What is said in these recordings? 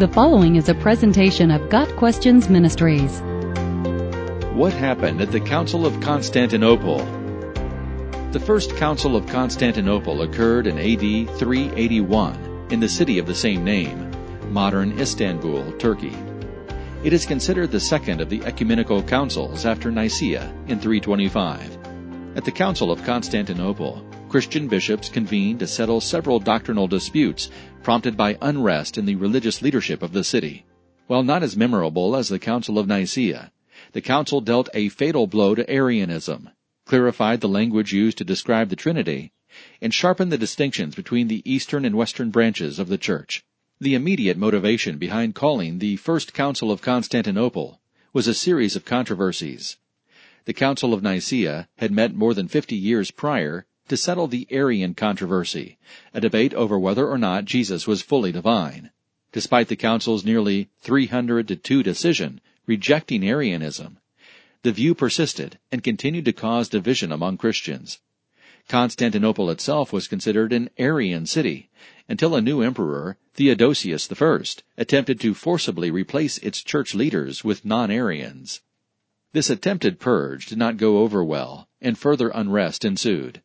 The following is a presentation of Got Questions Ministries. What happened at the Council of Constantinople? The First Council of Constantinople occurred in AD 381 in the city of the same name, modern Istanbul, Turkey. It is considered the second of the ecumenical councils after Nicaea in 325. At the Council of Constantinople, Christian bishops convened to settle several doctrinal disputes prompted by unrest in the religious leadership of the city. While not as memorable as the Council of Nicaea, the council dealt a fatal blow to Arianism, clarified the language used to describe the Trinity, and sharpened the distinctions between the eastern and western branches of the Church. The immediate motivation behind calling the First Council of Constantinople was a series of controversies. The Council of Nicaea had met more than fifty years prior to settle the Arian controversy, a debate over whether or not Jesus was fully divine. Despite the Council's nearly 300 to 2 decision rejecting Arianism, the view persisted and continued to cause division among Christians. Constantinople itself was considered an Arian city until a new emperor, Theodosius I, attempted to forcibly replace its church leaders with non-Arians. This attempted purge did not go over well, and further unrest ensued.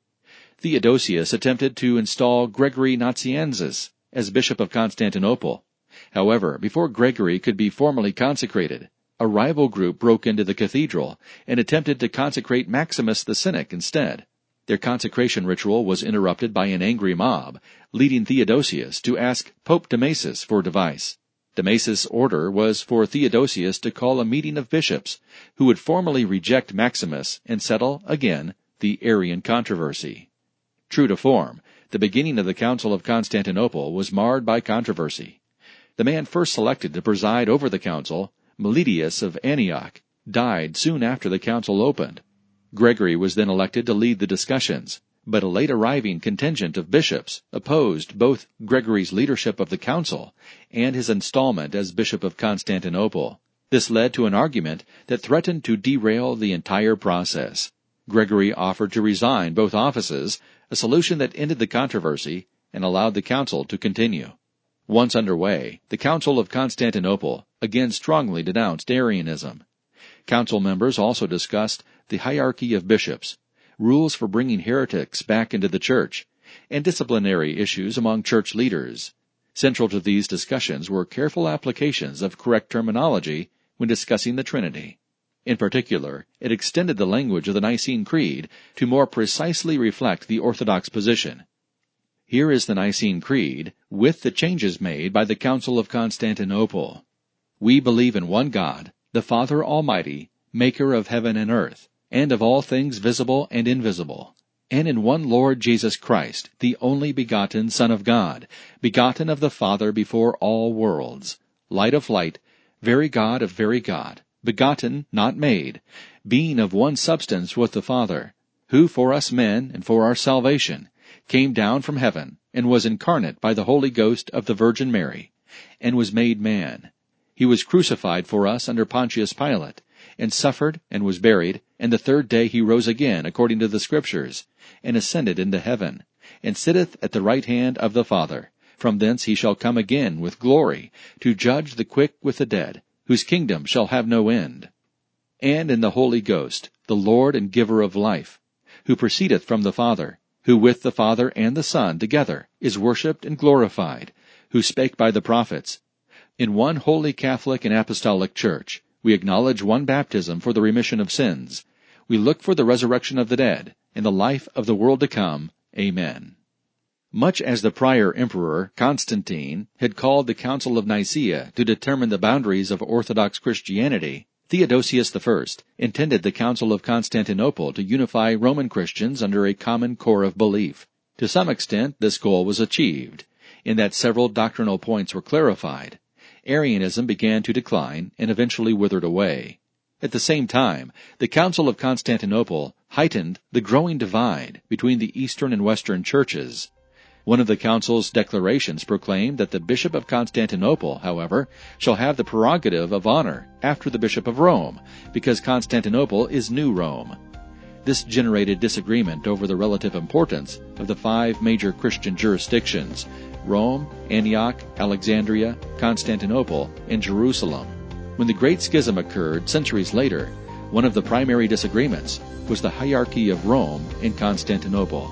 Theodosius attempted to install Gregory Nazianzus as Bishop of Constantinople. However, before Gregory could be formally consecrated, a rival group broke into the cathedral and attempted to consecrate Maximus the Cynic instead. Their consecration ritual was interrupted by an angry mob, leading Theodosius to ask Pope Damasus for advice. Damasus' order was for Theodosius to call a meeting of bishops who would formally reject Maximus and settle, again, the Arian controversy. True to form, the beginning of the Council of Constantinople was marred by controversy. The man first selected to preside over the council, Meletius of Antioch, died soon after the council opened. Gregory was then elected to lead the discussions, but a late arriving contingent of bishops opposed both Gregory's leadership of the council and his installment as Bishop of Constantinople. This led to an argument that threatened to derail the entire process. Gregory offered to resign both offices, a solution that ended the controversy and allowed the council to continue. Once underway, the Council of Constantinople again strongly denounced Arianism. Council members also discussed the hierarchy of bishops, rules for bringing heretics back into the church, and disciplinary issues among church leaders. Central to these discussions were careful applications of correct terminology when discussing the Trinity. In particular, it extended the language of the Nicene Creed to more precisely reflect the Orthodox position. Here is the Nicene Creed, with the changes made by the Council of Constantinople. We believe in one God, the Father Almighty, maker of heaven and earth, and of all things visible and invisible, and in one Lord Jesus Christ, the only begotten Son of God, begotten of the Father before all worlds, light of light, very God of very God, begotten, not made, being of one substance with the Father, who for us men and for our salvation came down from heaven and was incarnate by the Holy Ghost of the Virgin Mary, and was made man. He was crucified for us under Pontius Pilate, and suffered and was buried, and the third day he rose again according to the Scriptures, and ascended into heaven, and sitteth at the right hand of the Father. From thence he shall come again with glory, to judge the quick with the dead, whose kingdom shall have no end. And in the Holy Ghost, the Lord and giver of life, who proceedeth from the Father, who with the Father and the Son together is worshipped and glorified, who spake by the prophets. In one holy Catholic and Apostolic Church, we acknowledge one baptism for the remission of sins. We look for the resurrection of the dead and the life of the world to come. Amen. Much as the prior emperor, Constantine, had called the Council of Nicaea to determine the boundaries of Orthodox Christianity, Theodosius I intended the Council of Constantinople to unify Roman Christians under a common core of belief. To some extent, this goal was achieved, in that several doctrinal points were clarified. Arianism began to decline and eventually withered away. At the same time, the Council of Constantinople heightened the growing divide between the Eastern and Western churches. One of the council's declarations proclaimed that the Bishop of Constantinople, however, shall have the prerogative of honor after the Bishop of Rome, because Constantinople is New Rome. This generated disagreement over the relative importance of the five major Christian jurisdictions Rome, Antioch, Alexandria, Constantinople, and Jerusalem. When the Great Schism occurred centuries later, one of the primary disagreements was the hierarchy of Rome and Constantinople.